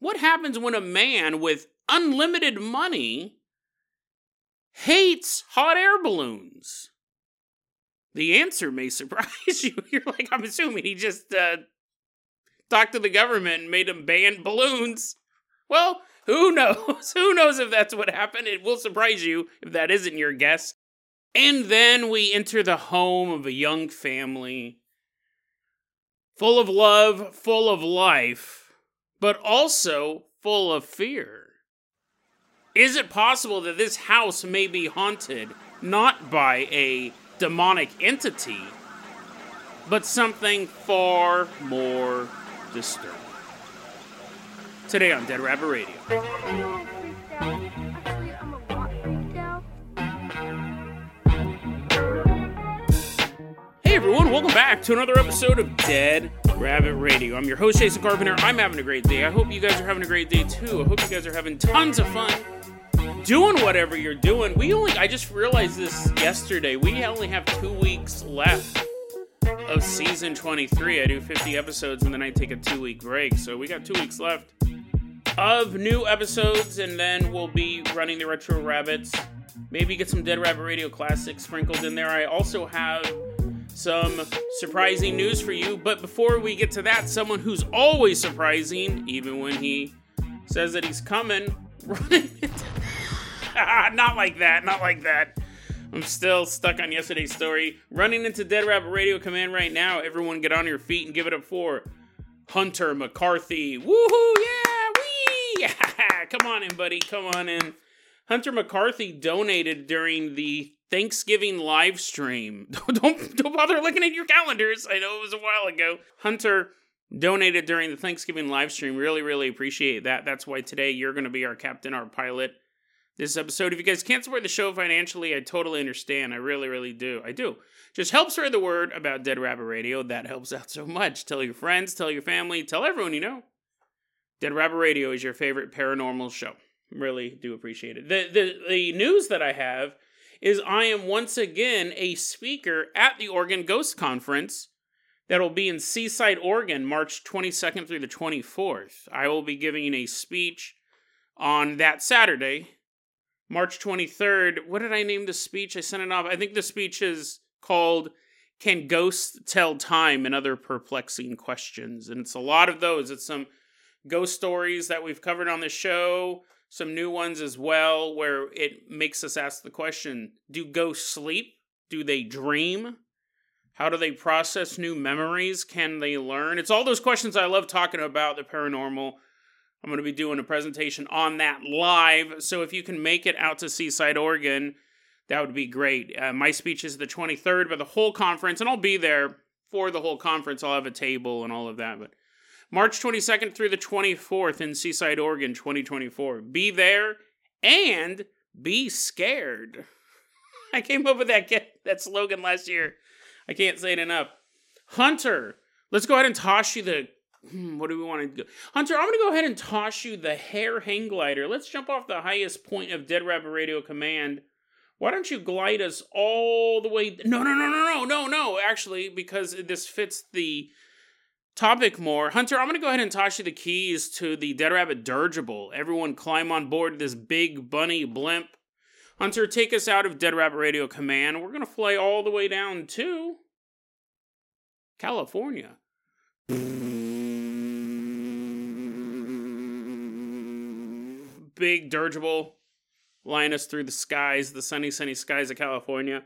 What happens when a man with unlimited money hates hot air balloons? The answer may surprise you. You're like, I'm assuming he just uh, talked to the government and made them ban balloons. Well, who knows? who knows if that's what happened? It will surprise you if that isn't your guess. And then we enter the home of a young family, full of love, full of life, but also full of fear. Is it possible that this house may be haunted not by a demonic entity, but something far more disturbing? Today on Dead Rabbit Radio. Everyone, welcome back to another episode of Dead Rabbit Radio. I'm your host, Jason Carpenter. I'm having a great day. I hope you guys are having a great day too. I hope you guys are having tons of fun doing whatever you're doing. We only, I just realized this yesterday, we only have two weeks left of season 23. I do 50 episodes and then I take a two week break. So we got two weeks left of new episodes, and then we'll be running the Retro Rabbits. Maybe get some Dead Rabbit Radio classics sprinkled in there. I also have some surprising news for you. But before we get to that, someone who's always surprising, even when he says that he's coming, running. not like that, not like that. I'm still stuck on yesterday's story. Running into Dead Rabbit Radio Command right now. Everyone get on your feet and give it up for Hunter McCarthy. Woohoo! Yeah! Wee! Come on in, buddy. Come on in. Hunter McCarthy donated during the Thanksgiving live stream. don't don't bother looking at your calendars. I know it was a while ago. Hunter donated during the Thanksgiving live stream. Really, really appreciate that. That's why today you're going to be our captain, our pilot. This episode. If you guys can't support the show financially, I totally understand. I really, really do. I do. Just help spread the word about Dead Rabbit Radio. That helps out so much. Tell your friends, tell your family, tell everyone you know. Dead Rabbit Radio is your favorite paranormal show. Really do appreciate it. The, the, the news that I have is I am once again a speaker at the Oregon Ghost Conference that'll be in Seaside, Oregon, March 22nd through the 24th. I will be giving a speech on that Saturday, March 23rd. What did I name the speech? I sent it off. I think the speech is called Can Ghosts Tell Time and Other Perplexing Questions? And it's a lot of those. It's some ghost stories that we've covered on the show some new ones as well where it makes us ask the question do ghosts sleep? Do they dream? How do they process new memories? Can they learn? It's all those questions I love talking about the paranormal. I'm going to be doing a presentation on that live. So if you can make it out to Seaside, Oregon, that would be great. Uh, my speech is the 23rd, but the whole conference, and I'll be there for the whole conference. I'll have a table and all of that. But March 22nd through the 24th in Seaside, Oregon, 2024. Be there and be scared. I came up with that that slogan last year. I can't say it enough. Hunter, let's go ahead and toss you the. Hmm, what do we want to do? Hunter, I'm going to go ahead and toss you the hair hang glider. Let's jump off the highest point of Dead Rabbit Radio Command. Why don't you glide us all the way? No, no, no, no, no, no, no. Actually, because this fits the topic more. Hunter, I'm going to go ahead and toss you the keys to the Dead Rabbit Dirigible. Everyone climb on board this big bunny blimp. Hunter, take us out of Dead Rabbit Radio Command. We're going to fly all the way down to California. Big dirigible flying us through the skies, the sunny, sunny skies of California.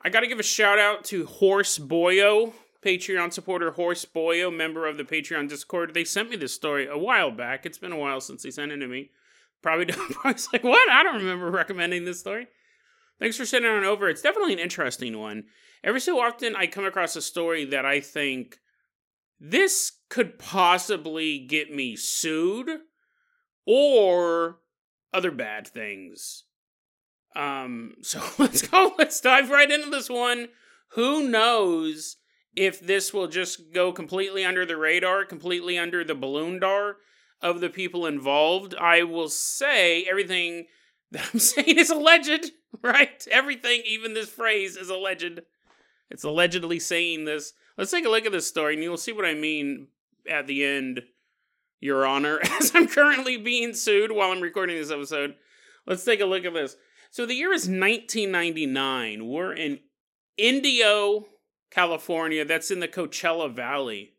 I got to give a shout out to Horse Boyo Patreon supporter Horse Boyo, member of the Patreon Discord, they sent me this story a while back. It's been a while since they sent it to me. Probably, probably like, what? I don't remember recommending this story. Thanks for sending it over. It's definitely an interesting one. Every so often, I come across a story that I think this could possibly get me sued or other bad things. Um, so let's go. Let's dive right into this one. Who knows if this will just go completely under the radar, completely under the balloon dar of the people involved, I will say everything that I'm saying is alleged, right? Everything, even this phrase, is alleged. It's allegedly saying this. Let's take a look at this story and you'll see what I mean at the end Your Honor, as I'm currently being sued while I'm recording this episode. Let's take a look at this. So the year is 1999. We're in Indio, California. That's in the Coachella Valley.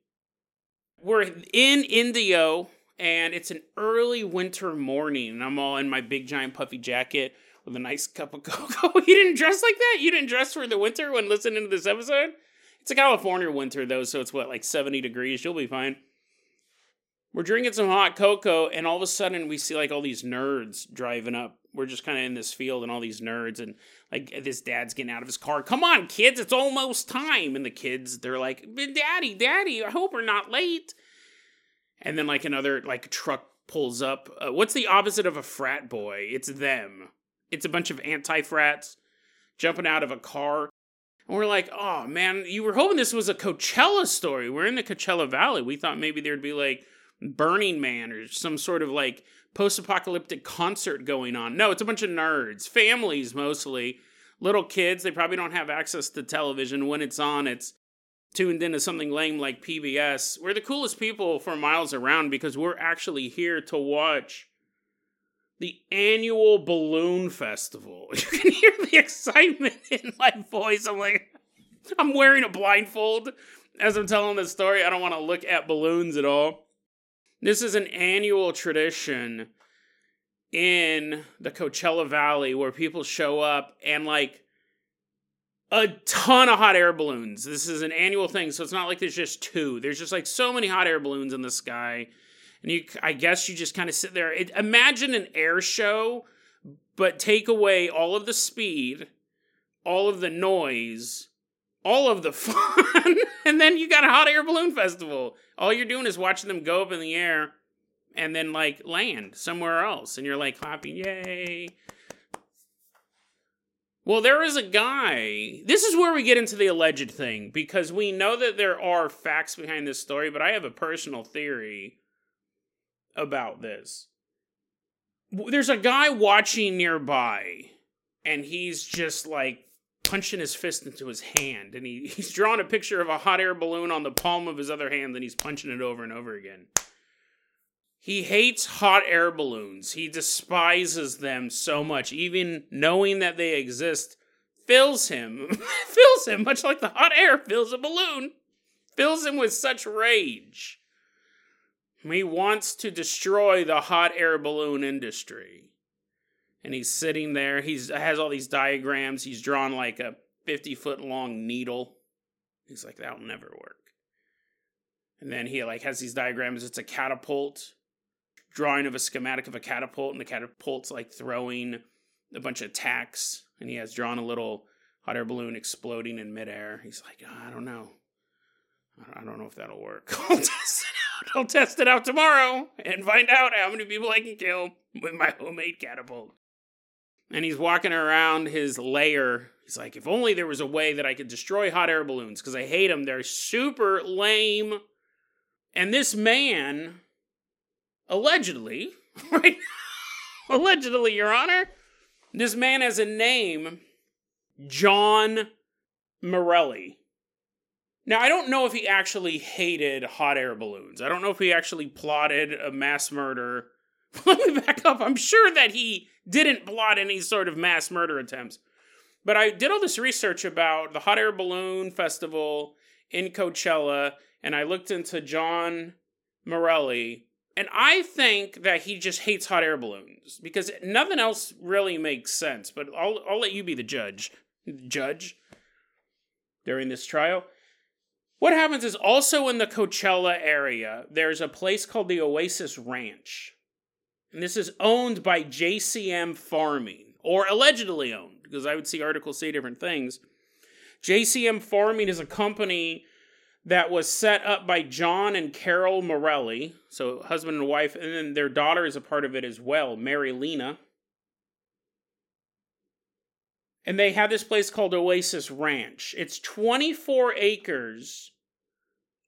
We're in Indio, and it's an early winter morning, and I'm all in my big giant puffy jacket with a nice cup of cocoa. you didn't dress like that? You didn't dress for the winter when listening to this episode? It's a California winter though, so it's what, like 70 degrees. You'll be fine. We're drinking some hot cocoa, and all of a sudden we see like all these nerds driving up. We're just kind of in this field, and all these nerds, and like this dad's getting out of his car. Come on, kids, it's almost time. And the kids, they're like, Daddy, Daddy, I hope we're not late. And then like another like truck pulls up. Uh, what's the opposite of a frat boy? It's them. It's a bunch of anti frats jumping out of a car. And we're like, oh man, you were hoping this was a Coachella story. We're in the Coachella Valley. We thought maybe there'd be like Burning Man or some sort of like post apocalyptic concert going on. No, it's a bunch of nerds, families mostly, little kids. They probably don't have access to television. When it's on, it's tuned into something lame like PBS. We're the coolest people for miles around because we're actually here to watch the annual balloon festival. You can hear the excitement in my voice. I'm like, I'm wearing a blindfold as I'm telling this story. I don't want to look at balloons at all. This is an annual tradition in the Coachella Valley where people show up and like a ton of hot air balloons. This is an annual thing, so it's not like there's just two. There's just like so many hot air balloons in the sky and you I guess you just kind of sit there. It, imagine an air show, but take away all of the speed, all of the noise, all of the fun, and then you got a hot air balloon festival. All you're doing is watching them go up in the air and then like land somewhere else, and you're like clapping, yay. Well, there is a guy. This is where we get into the alleged thing because we know that there are facts behind this story, but I have a personal theory about this. There's a guy watching nearby, and he's just like punching his fist into his hand, and he, he's drawing a picture of a hot air balloon on the palm of his other hand, and he's punching it over and over again. He hates hot air balloons. He despises them so much. Even knowing that they exist fills him, fills him, much like the hot air fills a balloon, fills him with such rage. He wants to destroy the hot air balloon industry. And he's sitting there. He's has all these diagrams. He's drawn like a 50 foot long needle. He's like, that'll never work. And then he like has these diagrams. It's a catapult, drawing of a schematic of a catapult, and the catapult's like throwing a bunch of tacks. And he has drawn a little hot air balloon exploding in midair. He's like, I don't know. I don't know if that'll work. I'll test it out. I'll test it out tomorrow and find out how many people I can kill with my homemade catapult. And he's walking around his lair. He's like, if only there was a way that I could destroy hot air balloons, because I hate them. They're super lame. And this man, allegedly, right? allegedly, Your Honor, this man has a name John Morelli. Now, I don't know if he actually hated hot air balloons. I don't know if he actually plotted a mass murder. Let me back up. I'm sure that he didn't plot any sort of mass murder attempts. But I did all this research about the hot air balloon festival in Coachella, and I looked into John Morelli, and I think that he just hates hot air balloons because nothing else really makes sense. But I'll I'll let you be the judge, judge during this trial. What happens is also in the Coachella area, there's a place called the Oasis Ranch. And this is owned by JCM Farming, or allegedly owned, because I would see articles say different things. JCM Farming is a company that was set up by John and Carol Morelli, so husband and wife, and then their daughter is a part of it as well, Mary Lena. and they have this place called Oasis Ranch. It's 24 acres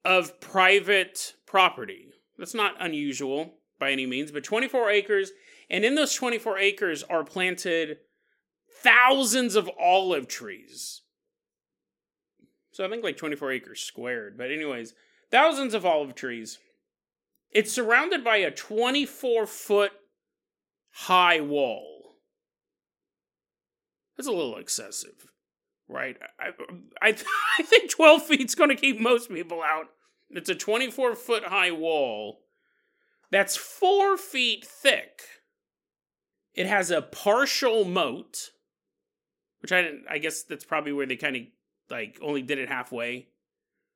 of private property. That's not unusual by any means, but 24 acres. And in those 24 acres are planted thousands of olive trees. So I think like 24 acres squared. But, anyways, thousands of olive trees. It's surrounded by a 24 foot high wall. That's a little excessive, right? I, I, I think 12 feet's going to keep most people out. It's a 24 foot high wall that's four feet thick. It has a partial moat, which I I guess that's probably where they kind of like only did it halfway.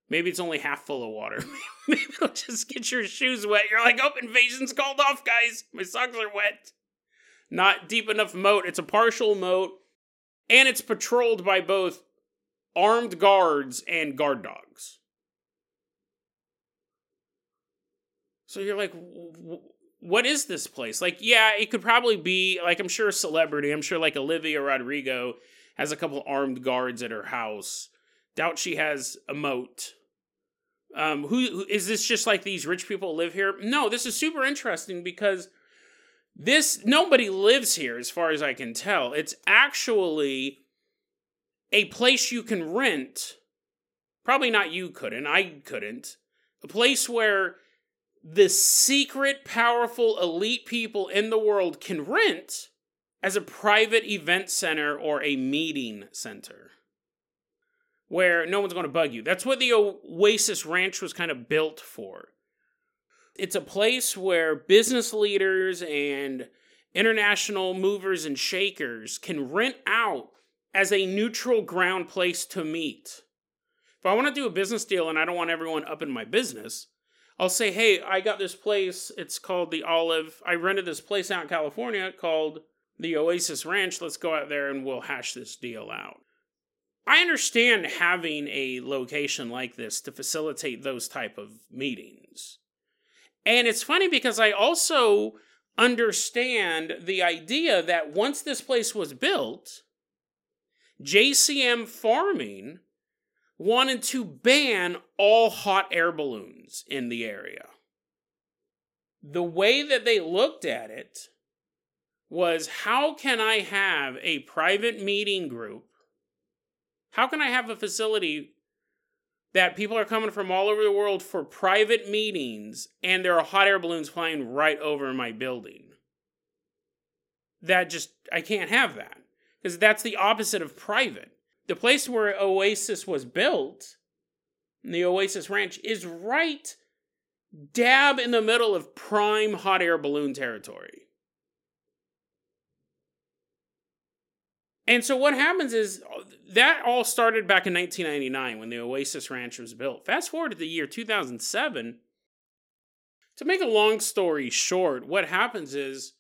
Maybe it's only half full of water. Maybe it'll just get your shoes wet. You're like, oh, invasion's called off, guys. My socks are wet. Not deep enough moat. It's a partial moat, and it's patrolled by both armed guards and guard dogs. So you're like, what is this place? Like, yeah, it could probably be like I'm sure a celebrity. I'm sure like Olivia Rodrigo has a couple armed guards at her house. Doubt she has a moat. Um, who, who is this? Just like these rich people live here? No, this is super interesting because this nobody lives here, as far as I can tell. It's actually a place you can rent. Probably not you couldn't. I couldn't. A place where the secret, powerful, elite people in the world can rent as a private event center or a meeting center where no one's going to bug you. That's what the Oasis Ranch was kind of built for. It's a place where business leaders and international movers and shakers can rent out as a neutral ground place to meet. If I want to do a business deal and I don't want everyone up in my business, I'll say, hey, I got this place. It's called the Olive. I rented this place out in California called the Oasis Ranch. Let's go out there and we'll hash this deal out. I understand having a location like this to facilitate those type of meetings. And it's funny because I also understand the idea that once this place was built, JCM Farming wanted to ban all hot air balloons in the area. The way that they looked at it was how can I have a private meeting group? How can I have a facility that people are coming from all over the world for private meetings and there are hot air balloons flying right over my building? That just, I can't have that because that's the opposite of private the place where Oasis was built, the Oasis Ranch, is right dab in the middle of prime hot air balloon territory. And so what happens is uh, that all started back in 1999 when the Oasis Ranch was built. Fast forward to the year 2007. To make a long story short, what happens is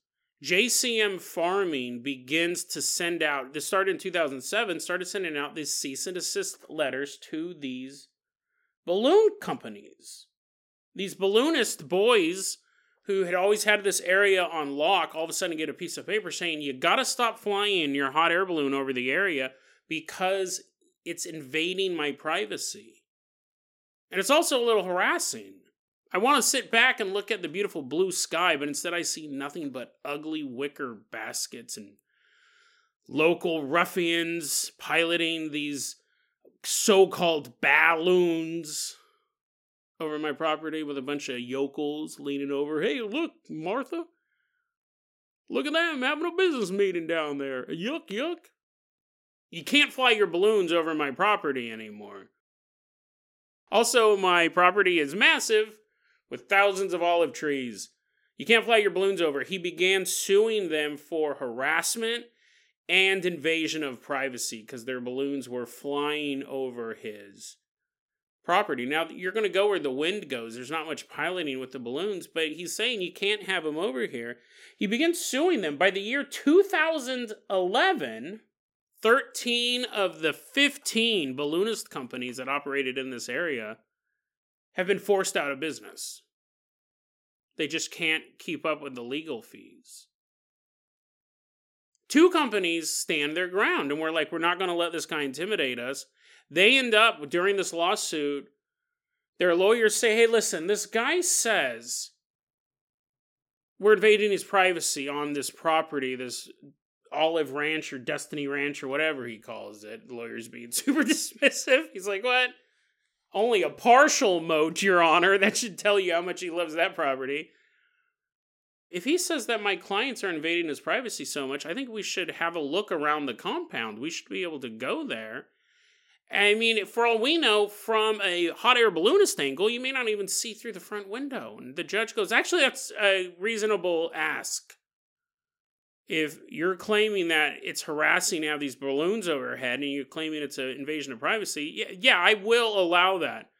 JCM Farming begins to send out, this started in 2007, started sending out these cease and desist letters to these balloon companies. These balloonist boys who had always had this area on lock all of a sudden get a piece of paper saying, You gotta stop flying your hot air balloon over the area because it's invading my privacy. And it's also a little harassing I want to sit back and look at the beautiful blue sky, but instead I see nothing but ugly wicker baskets and local ruffians piloting these so called balloons over my property with a bunch of yokels leaning over. Hey, look, Martha. Look at them having a business meeting down there. Yuck, yuck. You can't fly your balloons over my property anymore. Also, my property is massive, with thousands of olive trees. You can't fly your balloons over. He began suing them for harassment and invasion of privacy because their balloons were flying over his property. Now, you're going to go where the wind goes. There's not much piloting with the balloons, but he's saying you can't have them over here. He begins suing them. By the year 2011, 13 of the 15 balloonist companies that operated in this area have been forced out of business. They just can't keep up with the legal fees. Two companies stand their ground and we're like, we're not going to let this guy intimidate us. They end up, during this lawsuit, their lawyers say, hey, listen, this guy says we're invading his privacy on this property, this Olive Ranch or Destiny Ranch or whatever he calls it. The lawyer's being super dismissive. He's like, what? Only a partial moat, Your Honor. That should tell you how much he loves that property. If he says that my clients are invading his privacy so much, I think we should have a look around the compound. We should be able to go there. I mean, for all we know, from a hot air balloonist angle, you may not even see through the front window. And the judge goes, actually, that's a reasonable ask. If you're claiming that it's harassing to have these balloons overhead and you're claiming it's an invasion of privacy, yeah, yeah, I will allow that.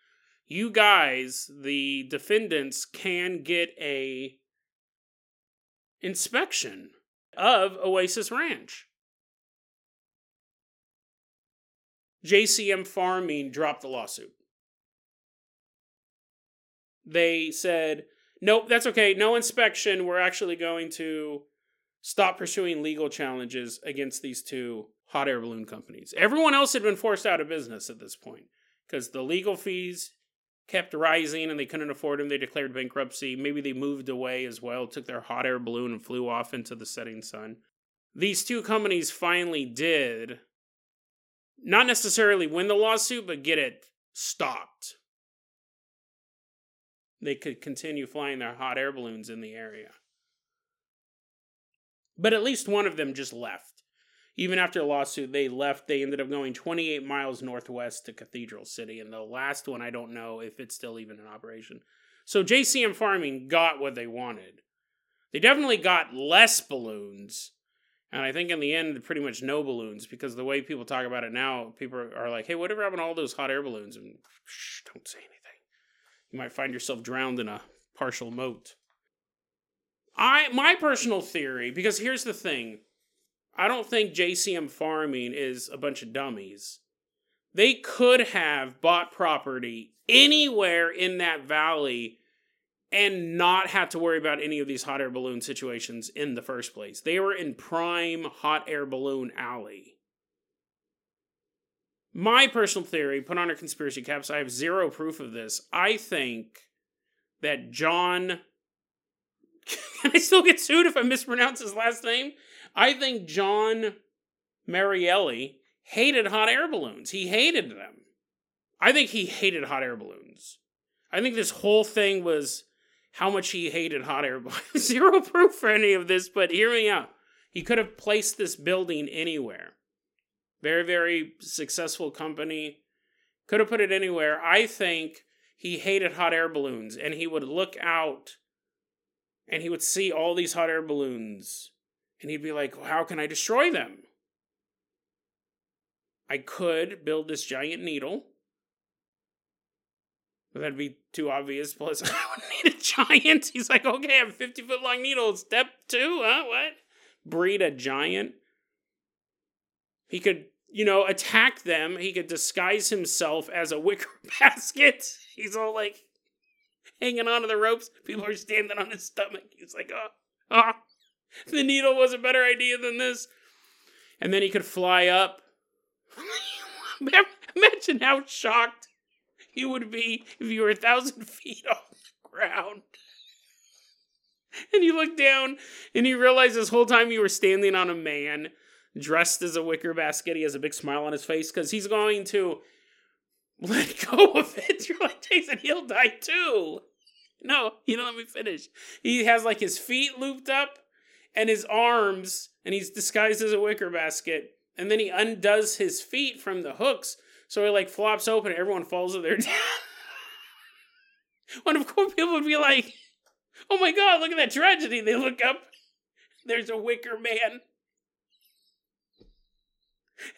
You guys, the defendants, can get a inspection of Oasis Ranch. JCM Farming dropped the lawsuit. They said, nope, that's okay. No inspection. We're actually going to stop pursuing legal challenges against these two hot air balloon companies. Everyone else had been forced out of business at this point because the legal fees kept rising and they couldn't afford them. They declared bankruptcy. Maybe they moved away as well, took their hot air balloon and flew off into the setting sun. These two companies finally did not necessarily win the lawsuit, but get it stopped. They could continue flying their hot air balloons in the area. But at least one of them just left. Even after the lawsuit, they left. They ended up going 28 miles northwest to Cathedral City. And the last one, I don't know if it's still even in operation. So JCM Farming got what they wanted. They definitely got less balloons. And I think in the end, pretty much no balloons because the way people talk about it now, people are like, hey, whatever happened to all those hot air balloons? And shh, don't say anything. You might find yourself drowned in a partial moat. I my personal theory, because here's the thing. I don't think JCM Farming is a bunch of dummies. They could have bought property anywhere in that valley and not have to worry about any of these hot air balloon situations in the first place. They were in prime hot air balloon alley. My personal theory, put on a conspiracy caps, I have zero proof of this. I think that John. I still get sued if I mispronounce his last name? I think John Marielli hated hot air balloons. He hated them. I think he hated hot air balloons. I think this whole thing was how much he hated hot air balloons. Zero proof for any of this, but hear me out. He could have placed this building anywhere. Very, very successful company. Could have put it anywhere. I think he hated hot air balloons and he would look out and he would see all these hot air balloons and he'd be like, well, How can I destroy them? I could build this giant needle. But that'd be too obvious. Plus, I would need a giant. He's like, okay, I have a 50 foot long needle. Step two, huh? What? Breed a giant. He could, you know, attack them. He could disguise himself as a wicker basket. He's all like hanging onto the ropes. People are standing on his stomach. He's like, oh, oh. the needle was a better idea than this. And then he could fly up. Imagine how shocked you would be if you were a thousand feet off the ground. And you look down and you realize this whole time you were standing on a man dressed as a wicker basket. He has a big smile on his face because he's going to let go of it. You're like, Jason, he'll die too. No, you don't let me finish. He has like his feet looped up and his arms, and he's disguised as a wicker basket. And then he undoes his feet from the hooks, so he like flops open, and everyone falls to their death. One of course people would be like, "Oh my god, look at that tragedy!" They look up, there's a wicker man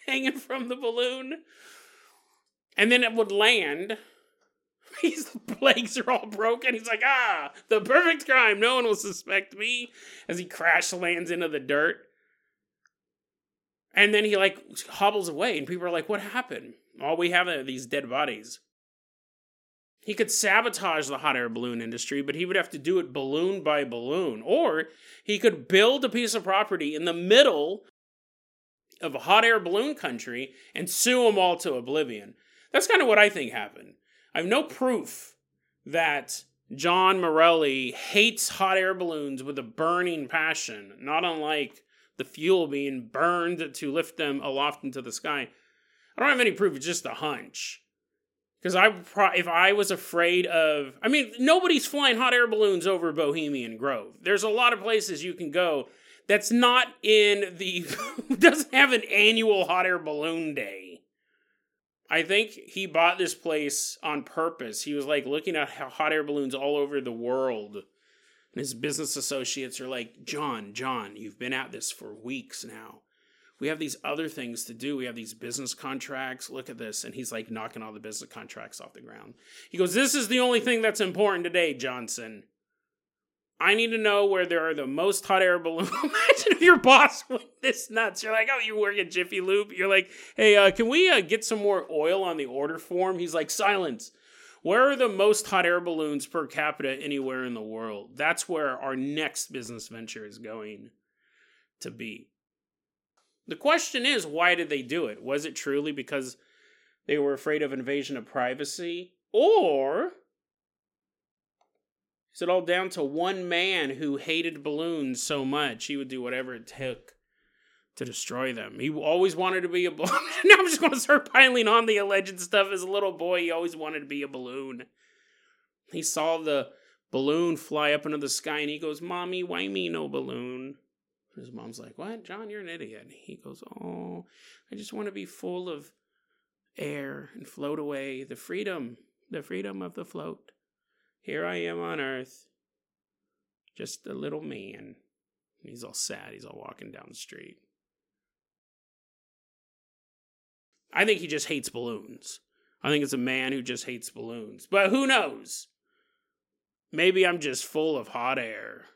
hanging from the balloon, and then it would land His legs are all broken. He's like, ah, the perfect crime. No one will suspect me. As he crash lands into the dirt. And then he like hobbles away, and people are like, what happened? All we have are these dead bodies. He could sabotage the hot air balloon industry, but he would have to do it balloon by balloon. Or he could build a piece of property in the middle of a hot air balloon country and sue them all to oblivion. That's kind of what I think happened. I have no proof that John Morelli hates hot air balloons with a burning passion, not unlike the fuel being burned to lift them aloft into the sky. I don't have any proof, it's just a hunch. Because I, if I was afraid of, I mean, nobody's flying hot air balloons over Bohemian Grove. There's a lot of places you can go that's not in the, doesn't have an annual hot air balloon day. I think he bought this place on purpose. He was like looking at hot air balloons all over the world. And his business associates are like, John, John, you've been at this for weeks now we have these other things to do. We have these business contracts. Look at this. And he's like knocking all the business contracts off the ground. He goes, This is the only thing that's important today, Johnson. I need to know where there are the most hot air balloons. Imagine if your boss went this nuts. You're like, oh, you work at Jiffy Lube. You're like, hey, uh, can we uh, get some more oil on the order form? He's like, silence. Where are the most hot air balloons per capita anywhere in the world? That's where our next business venture is going to be. The question is, why did they do it? Was it truly because they were afraid of invasion of privacy? Or is it all down to one man who hated balloons so much he would do whatever it took to destroy them? He always wanted to be a balloon. now I'm just going to start piling on the alleged stuff. As a little boy, he always wanted to be a balloon. He saw the balloon fly up into the sky and he goes, Mommy, why me no balloon? His mom's like, What? John, you're an idiot. And he goes, Oh, I just want to be full of air and float away. The freedom, the freedom of the float. Here I am on earth, just a little man. He's all sad. He's all walking down the street. I think he just hates balloons. I think it's a man who just hates balloons. But who knows? Maybe I'm just full of hot air.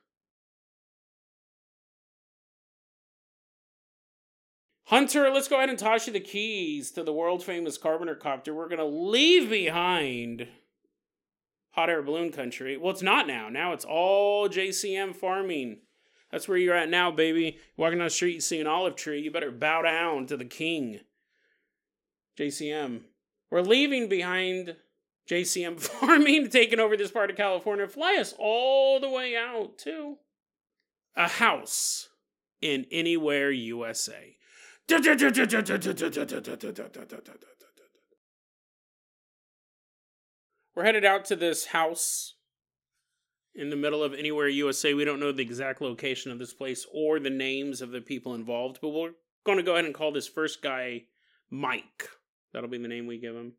Hunter, let's go ahead and toss you the keys to the world famous Carpenter Copter. We're going to leave behind hot air balloon country. Well, it's not now. Now it's all JCM farming. That's where you're at now, baby. Walking down the street, you see an olive tree, you better bow down to the king. JCM. We're leaving behind JCM farming, taking over this part of California. Fly us all the way out to a house in anywhere USA. We're headed out to this house in the middle of anywhere USA. We don't know the exact location of this place or the names of the people involved, but we're going to go ahead and call this first guy Mike. That'll be the name we give him.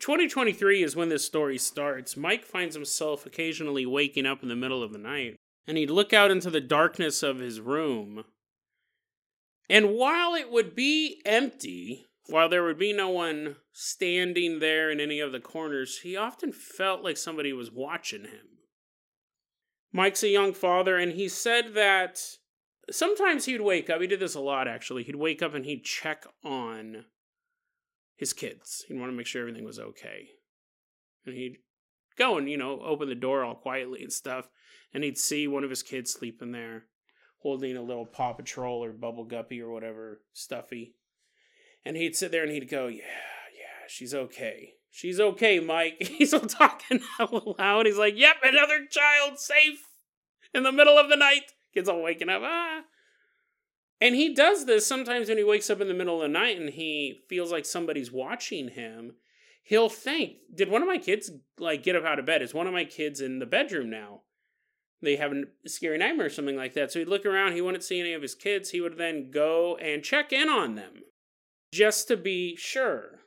2023 is when this story starts. Mike finds himself occasionally waking up in the middle of the night, and he'd look out into the darkness of his room and while it would be empty, while there would be no one standing there in any of the corners, he often felt like somebody was watching him. Mike's a young father, and he said that sometimes he'd wake up. He did this a lot, actually. He'd wake up and he'd check on his kids. He'd want to make sure everything was okay. And he'd go and, you know, open the door all quietly and stuff, and he'd see one of his kids sleeping there holding a little Paw Patrol or Bubble Guppy or whatever stuffy. And he'd sit there and he'd go, Yeah, yeah, she's okay. She's okay, Mike. He's all talking out loud. He's like, Yep, another child safe in the middle of the night. Kids all waking up. Ah. And he does this sometimes when he wakes up in the middle of the night and he feels like somebody's watching him. He'll think, Did one of my kids like get up out of bed? Is one of my kids in the bedroom now? they have a scary nightmare or something like that. So he'd look around, he wouldn't see any of his kids. He would then go and check in on them just to be sure.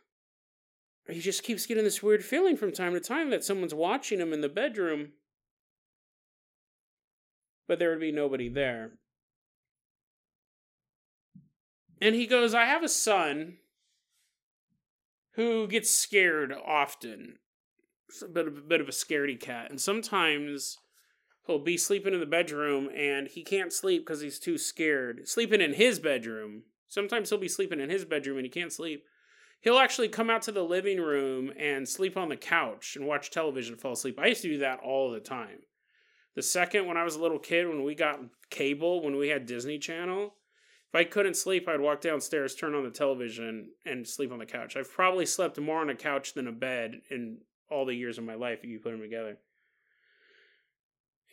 He just keeps getting this weird feeling from time to time that someone's watching him in the bedroom, but there would be nobody there. And he goes, I have a son who gets scared often. It's a bit of, a bit of a scaredy cat. And sometimes he'll be sleeping in the bedroom and he can't sleep because he's too scared. Sleeping in his bedroom. Sometimes he'll be sleeping in his bedroom and he can't sleep. He'll actually come out to the living room and sleep on the couch and watch television fall asleep. I used to do that all the time. The second, when I was a little kid, when we got cable, when we had Disney Channel, if I couldn't sleep, I'd walk downstairs, turn on the television, and sleep on the couch. I've probably slept more on a couch than a bed in all the years of my life if you put them together.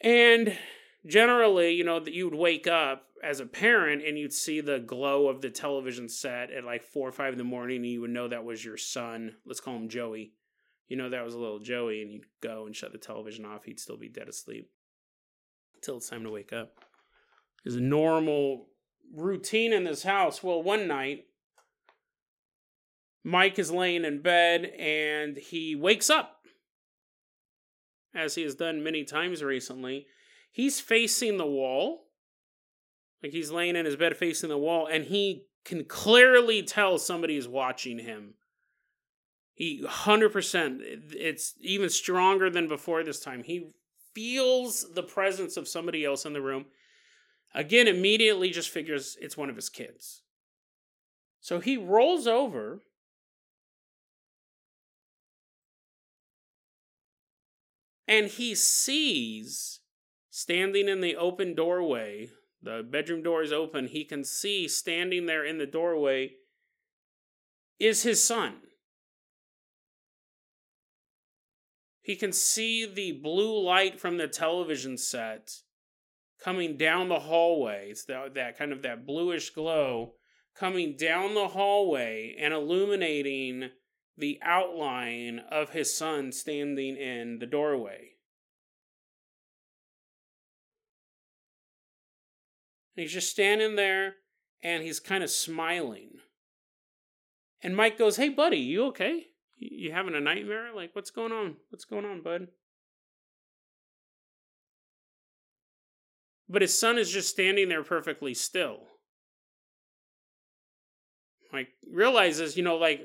And generally, you know, that you would wake up as a parent and you'd see the glow of the television set at like four or five in the morning and you would know that was your son. Let's call him Joey. you know that was a little Joey, and you'd go and shut the television off. He'd still be dead asleep until it's time to wake up. is a normal routine in this house. Well, one night, Mike is laying in bed and he wakes up, as he has done many times recently. He's facing the wall, like he's laying in his bed facing the wall, and he can clearly tell somebody is watching him he 100%, it's even stronger than before this time. He feels the presence of somebody else in the room. Again, immediately just figures it's one of his kids. So he rolls over. And he sees, standing in the open doorway, the bedroom door is open, he can see standing there in the doorway is his son. He can see the blue light from the television set coming down the hallway. It's that, that kind of that bluish glow coming down the hallway and illuminating the outline of his son standing in the doorway. And he's just standing there and he's kind of smiling. And Mike goes, Hey, buddy, you okay? You having a nightmare? Like, what's going on? What's going on, bud? But his son is just standing there perfectly still. Like, realizes, you know, like,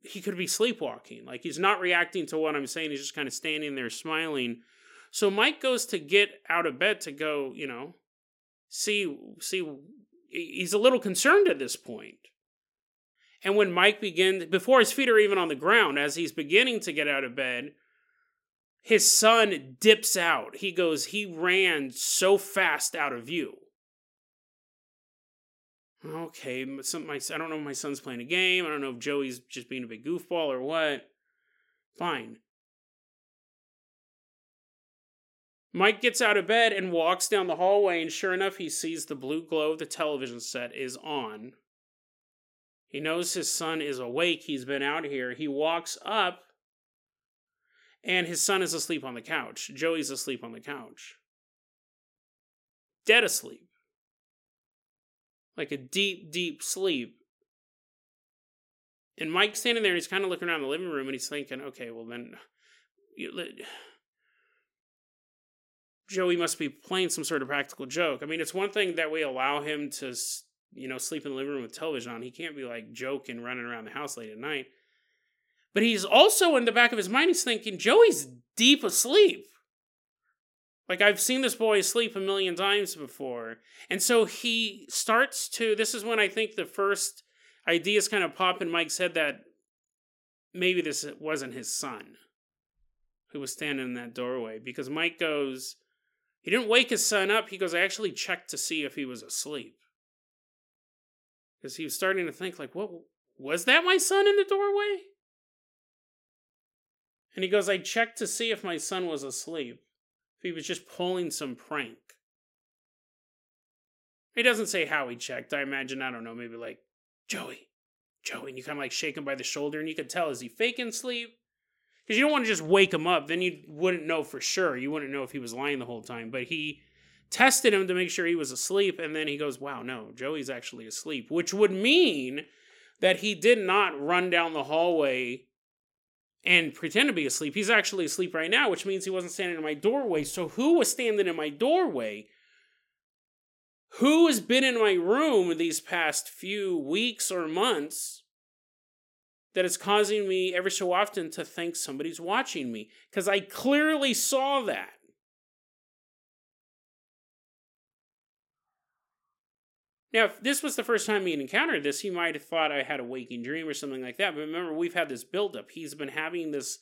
he could be sleepwalking. Like, he's not reacting to what I'm saying. He's just kind of standing there smiling. So Mike goes to get out of bed to go, you know, see, see, he's a little concerned at this point. And when Mike begins, before his feet are even on the ground, as he's beginning to get out of bed, his son dips out. He goes, he ran so fast out of view. Okay, some, my, I don't know if my son's playing a game. I don't know if Joey's just being a big goofball or what. Fine. Mike gets out of bed and walks down the hallway, and sure enough, he sees the blue glow of the television set is on. He knows his son is awake. He's been out here. He walks up, and his son is asleep on the couch. Joey's asleep on the couch. Dead asleep. Like a deep, deep sleep. And Mike's standing there and he's kind of looking around the living room and he's thinking, okay, well then. Joey must be playing some sort of practical joke. I mean, it's one thing that we allow him to you know, sleep in the living room with television on. He can't be like joking, running around the house late at night. But he's also in the back of his mind, he's thinking, Joey's deep asleep. Like, I've seen this boy sleep a million times before. And so he starts to. This is when I think the first ideas kind of pop in Mike's head that maybe this wasn't his son who was standing in that doorway. Because Mike goes, he didn't wake his son up. He goes, I actually checked to see if he was asleep because he was starting to think like, "What was that? My son in the doorway?" And he goes, "I checked to see if my son was asleep. If he was just pulling some prank." He doesn't say how he checked. I imagine I don't know, maybe like Joey, Joey, and you kind of like shake him by the shoulder, and you could tell is he faking sleep? Because you don't want to just wake him up, then you wouldn't know for sure. You wouldn't know if he was lying the whole time. But he tested him to make sure he was asleep, and then he goes, Wow, no, Joey's actually asleep, which would mean that he did not run down the hallway and pretend to be asleep. He's actually asleep right now, which means he wasn't standing in my doorway. So, who was standing in my doorway? Who has been in my room these past few weeks or months that is causing me every so often to think somebody's watching me? Because I clearly saw that. Now, if this was the first time he encountered this, he might have thought I had a waking dream or something like that. But remember, we've had this buildup. He's been having this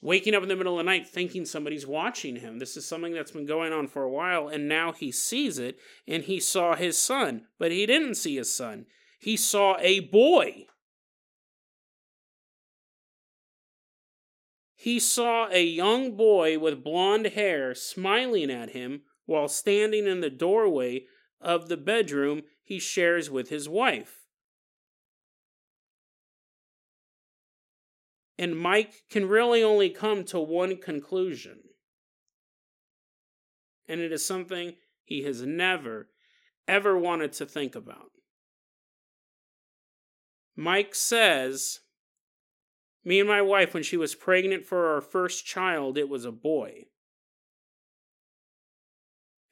waking up in the middle of the night thinking somebody's watching him. This is something that's been going on for a while, and now he sees it, and he saw his son. But he didn't see his son, he saw a boy. He saw a young boy with blonde hair smiling at him while standing in the doorway of the bedroom he shares with his wife. And Mike can really only come to one conclusion. And it is something he has never, ever wanted to think about. Mike says, Me and my wife, when she was pregnant for our first child, it was a boy.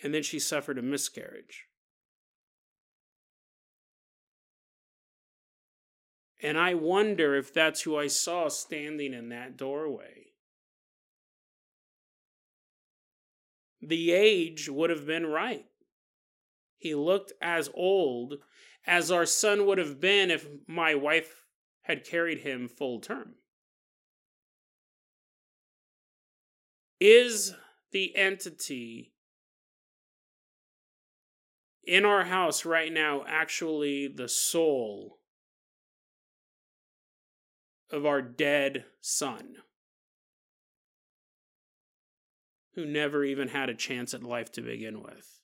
And then she suffered a miscarriage. And I wonder if that's who I saw standing in that doorway. The age would have been right. He looked as old as our son would have been if my wife had carried him full term. Is the entity in our house right now actually the soul of our dead son, who never even had a chance at life to begin with.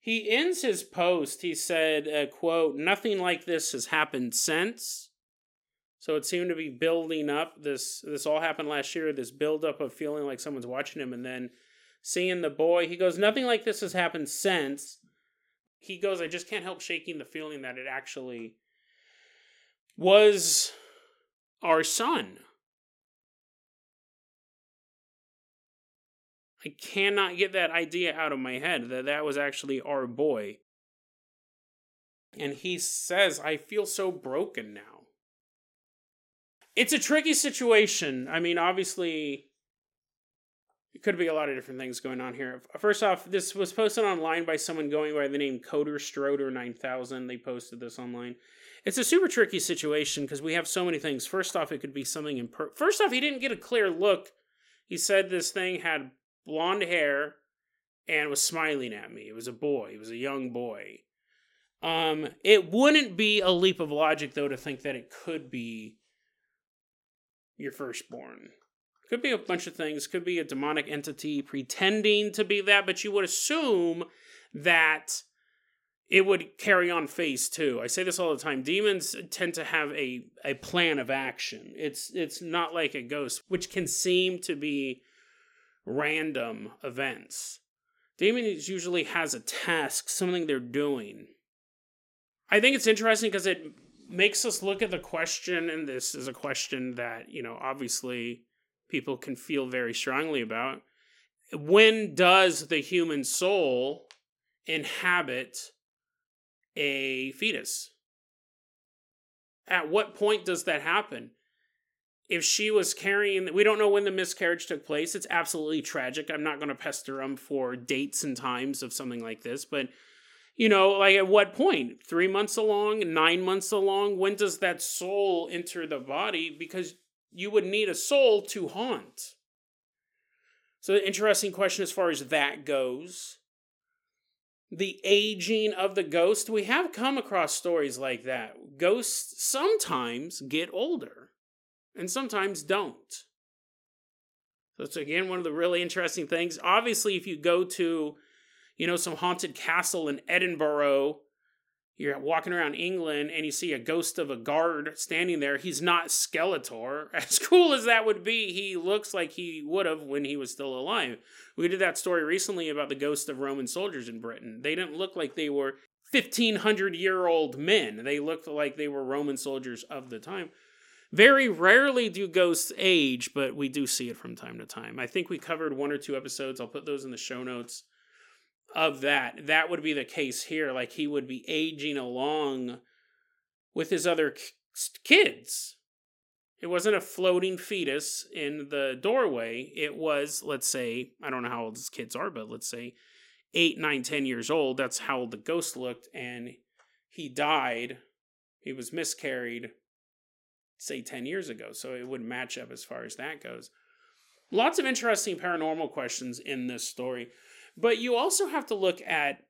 He ends his post, he said, uh, quote, nothing like this has happened since. So it seemed to be building up. This this all happened last year, this buildup of feeling like someone's watching him and then seeing the boy. He goes, Nothing like this has happened since. He goes, I just can't help shaking the feeling that it actually was our son. I cannot get that idea out of my head that that was actually our boy. And he says, I feel so broken now. It's a tricky situation. I mean, obviously, it could be a lot of different things going on here. First off, this was posted online by someone going by the name Coder Stroder 9000. They posted this online it's a super tricky situation because we have so many things. First off, it could be something in per- First off, he didn't get a clear look. He said this thing had blonde hair and was smiling at me. It was a boy. It was a young boy. Um, it wouldn't be a leap of logic though to think that it could be your firstborn. Could be a bunch of things. Could be a demonic entity pretending to be that, but you would assume that it would carry on phase two. I say this all the time. Demons tend to have a, a plan of action. It's it's not like a ghost, which can seem to be random events. Demons usually has a task, something they're doing. I think it's interesting because it makes us look at the question, and this is a question that, you know, obviously people can feel very strongly about. When does the human soul inhabit a fetus. At what point does that happen? If she was carrying, we don't know when the miscarriage took place. It's absolutely tragic. I'm not going to pester them for dates and times of something like this, but you know, like at what? Three months along, nine months along? When does that soul enter the body? Because you would need a soul to haunt. So, interesting question as far as that goes the aging of the ghost. We have come across stories like that. Ghosts sometimes get older and sometimes don't. That's again one of the really interesting things. Obviously, if you go to, you know, some haunted castle in Edinburgh you're walking around England and you see a ghost of a guard standing there. He's not Skeletor. As cool as that would be, he looks like he would have when he was still alive. We did that story recently about the ghost of Roman soldiers in Britain. They didn't look like they were 1500 year old men, they looked like they were Roman soldiers of the time. Very rarely do ghosts age, but we do see it from time to time. I think we covered one or two episodes. I'll put those in the show notes of that. That would be the case here. Like he would be aging along with his other kids. It wasn't a floating fetus in the doorway. It was, let's say, I don't know how old his kids are, but let's say eight, nine, ten years old. That's how old the ghost looked. And he died. He was miscarried, say, 10 years ago. So it would match up as far as that goes. Lots of interesting paranormal questions in this story. But you also have to look at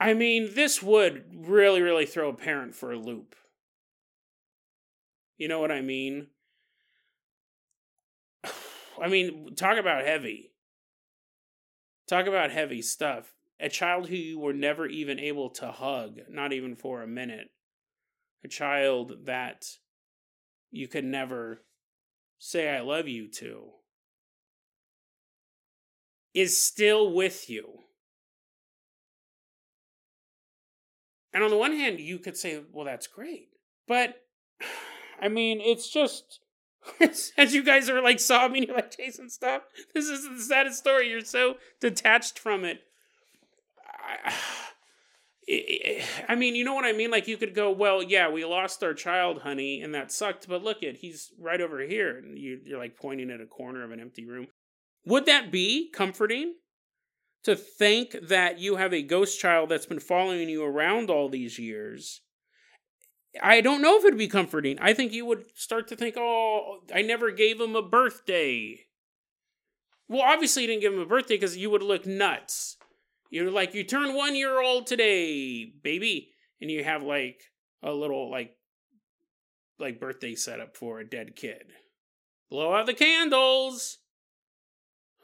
I mean, this would really, really throw a parent for a loop. You know what I mean? I mean, talk about heavy. Talk about heavy stuff. A child who you were never even able to hug, not even for a minute. a child that you could never say I love you to, is still with you. And on the one hand, you could say, well, that's great. But, I mean, it's just, as you guys are like sobbing, you're like, Jason, stop. This is the saddest story. You're so detached from it. I, mean, you know what I mean? Like, you could go, well, yeah, we lost our child, honey, and that sucked, but look at, he's right over here. And you, you're like pointing at a corner of an empty room. Would that be comforting? To think that you have a ghost child that's been following you around all these years. I don't know if it'd be comforting. I think you would start to think, oh, I never gave him a birthday. Well, obviously, you didn't give him a birthday because you would look nuts you're like, you turn one year old today, baby. And you have like a little like like birthday setup for a dead kid. Blow out the candles.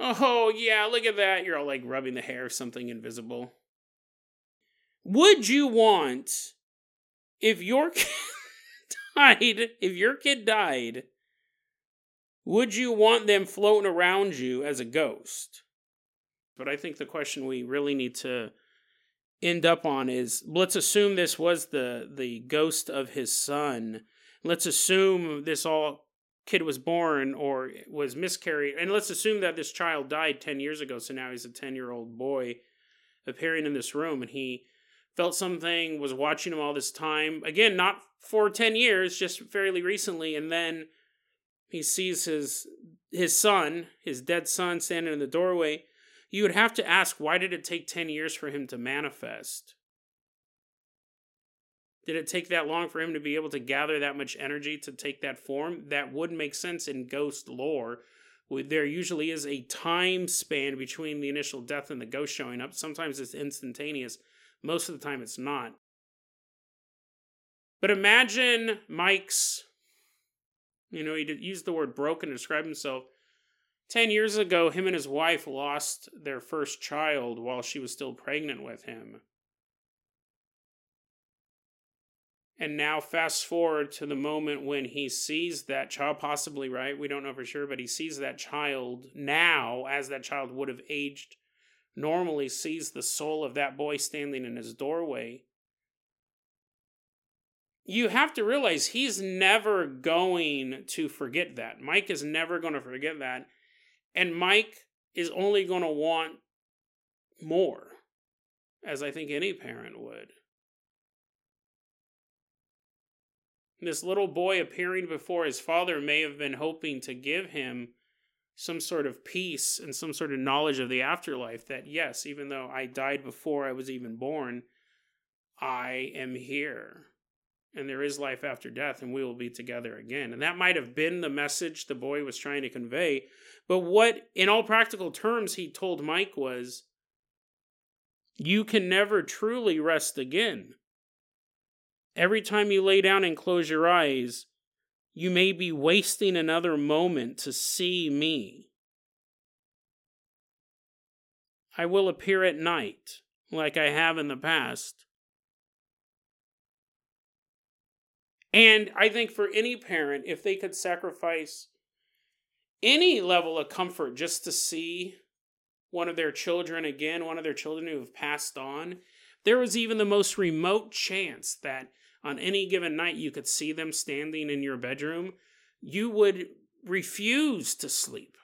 Oh yeah, look at that. You're all like rubbing the hair of something invisible. Would you want if your kid died, if your kid died, would you want them floating around you as a ghost? But I think the question we really need to end up on is let's assume this was the the ghost of his son. Let's assume this all kid was born or was miscarried and let's assume that this child died 10 years ago so now he's a 10 year old boy appearing in this room and he felt something was watching him all this time again not for 10 years just fairly recently and then he sees his his son his dead son standing in the doorway you would have to ask why did it take 10 years for him to manifest? Did it take that long for him to be able to gather that much energy to take that form? That would make sense in ghost lore. There usually is a time span between the initial death and the ghost showing up. Sometimes it's instantaneous, most of the time it's not. But imagine Mike's, you know, he used the word broken to describe himself. 10 years ago, him and his wife lost their first child while she was still pregnant with him. And now, fast forward to the moment when he sees that child, possibly, right? We don't know for sure, but he sees that child now, as that child would have aged normally, sees the soul of that boy standing in his doorway. You have to realize he's never going to forget that. Mike is never going to forget that and Mike is only going to want more, as I think any parent would. This little boy appearing before his father may have been hoping to give him some sort of peace and some sort of knowledge of the afterlife that, yes, even though I died before I was even born, I am here and there is life after death and we will be together again. And that might have been the message the boy was trying to convey. But what, in all practical terms, he told Mike was you can never truly rest again. Every time you lay down and close your eyes, you may be wasting another moment to see me. I will appear at night, like I have in the past And I think for any parent, if they could sacrifice any level of comfort just to see one of their children again, one of their children who have passed on, there was even the most remote chance that on any given night you could see them standing in your bedroom, you would refuse to sleep.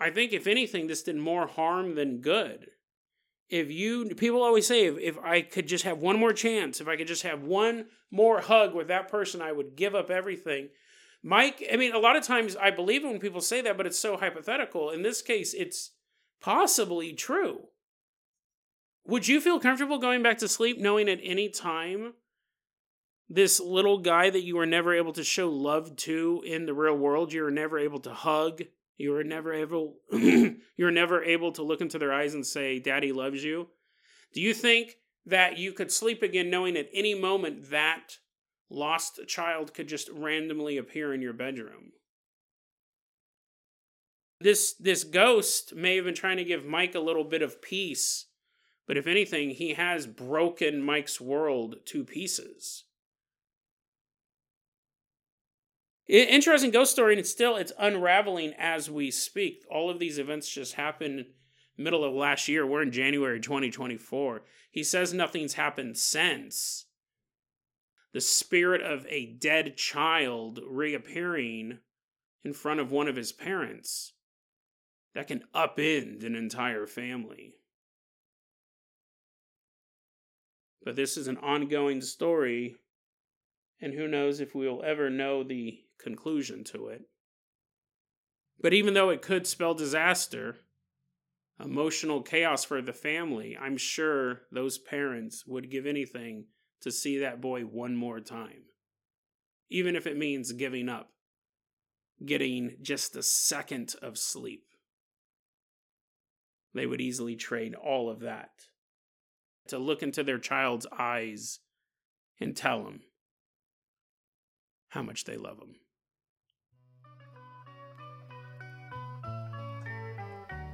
I think, if anything, this did more harm than good if you people always say if, if i could just have one more chance if i could just have one more hug with that person i would give up everything. Mike i mean a lot of times i believe when people say that but it's so hypothetical. In this case it's possibly true. Would you feel comfortable going back to sleep knowing at any time this little guy that you were never able to show love to in the real world you were never able to hug you were never able you're never able to look into their eyes and say daddy loves you. Do you think that you could sleep again knowing at any moment that lost child could just randomly appear in your bedroom? This this ghost may have been trying to give Mike a little bit of peace But if anything, he has broken Mike's world to pieces. Interesting ghost story, and it's still it's unraveling as we speak. All of these events just happened middle of last year. We're in January 2024. He says nothing's happened since. The spirit of a dead child reappearing in front of one of his parents that can upend an entire family. But this is an ongoing story, and who knows if we'll ever know the conclusion to it. But even though it could spell disaster, emotional chaos for the family, I'm sure those parents would give anything to see that boy one more time. Even if it means giving up, getting just a second of sleep. They would easily trade all of that to look into their child's eyes and tell them how much they love them.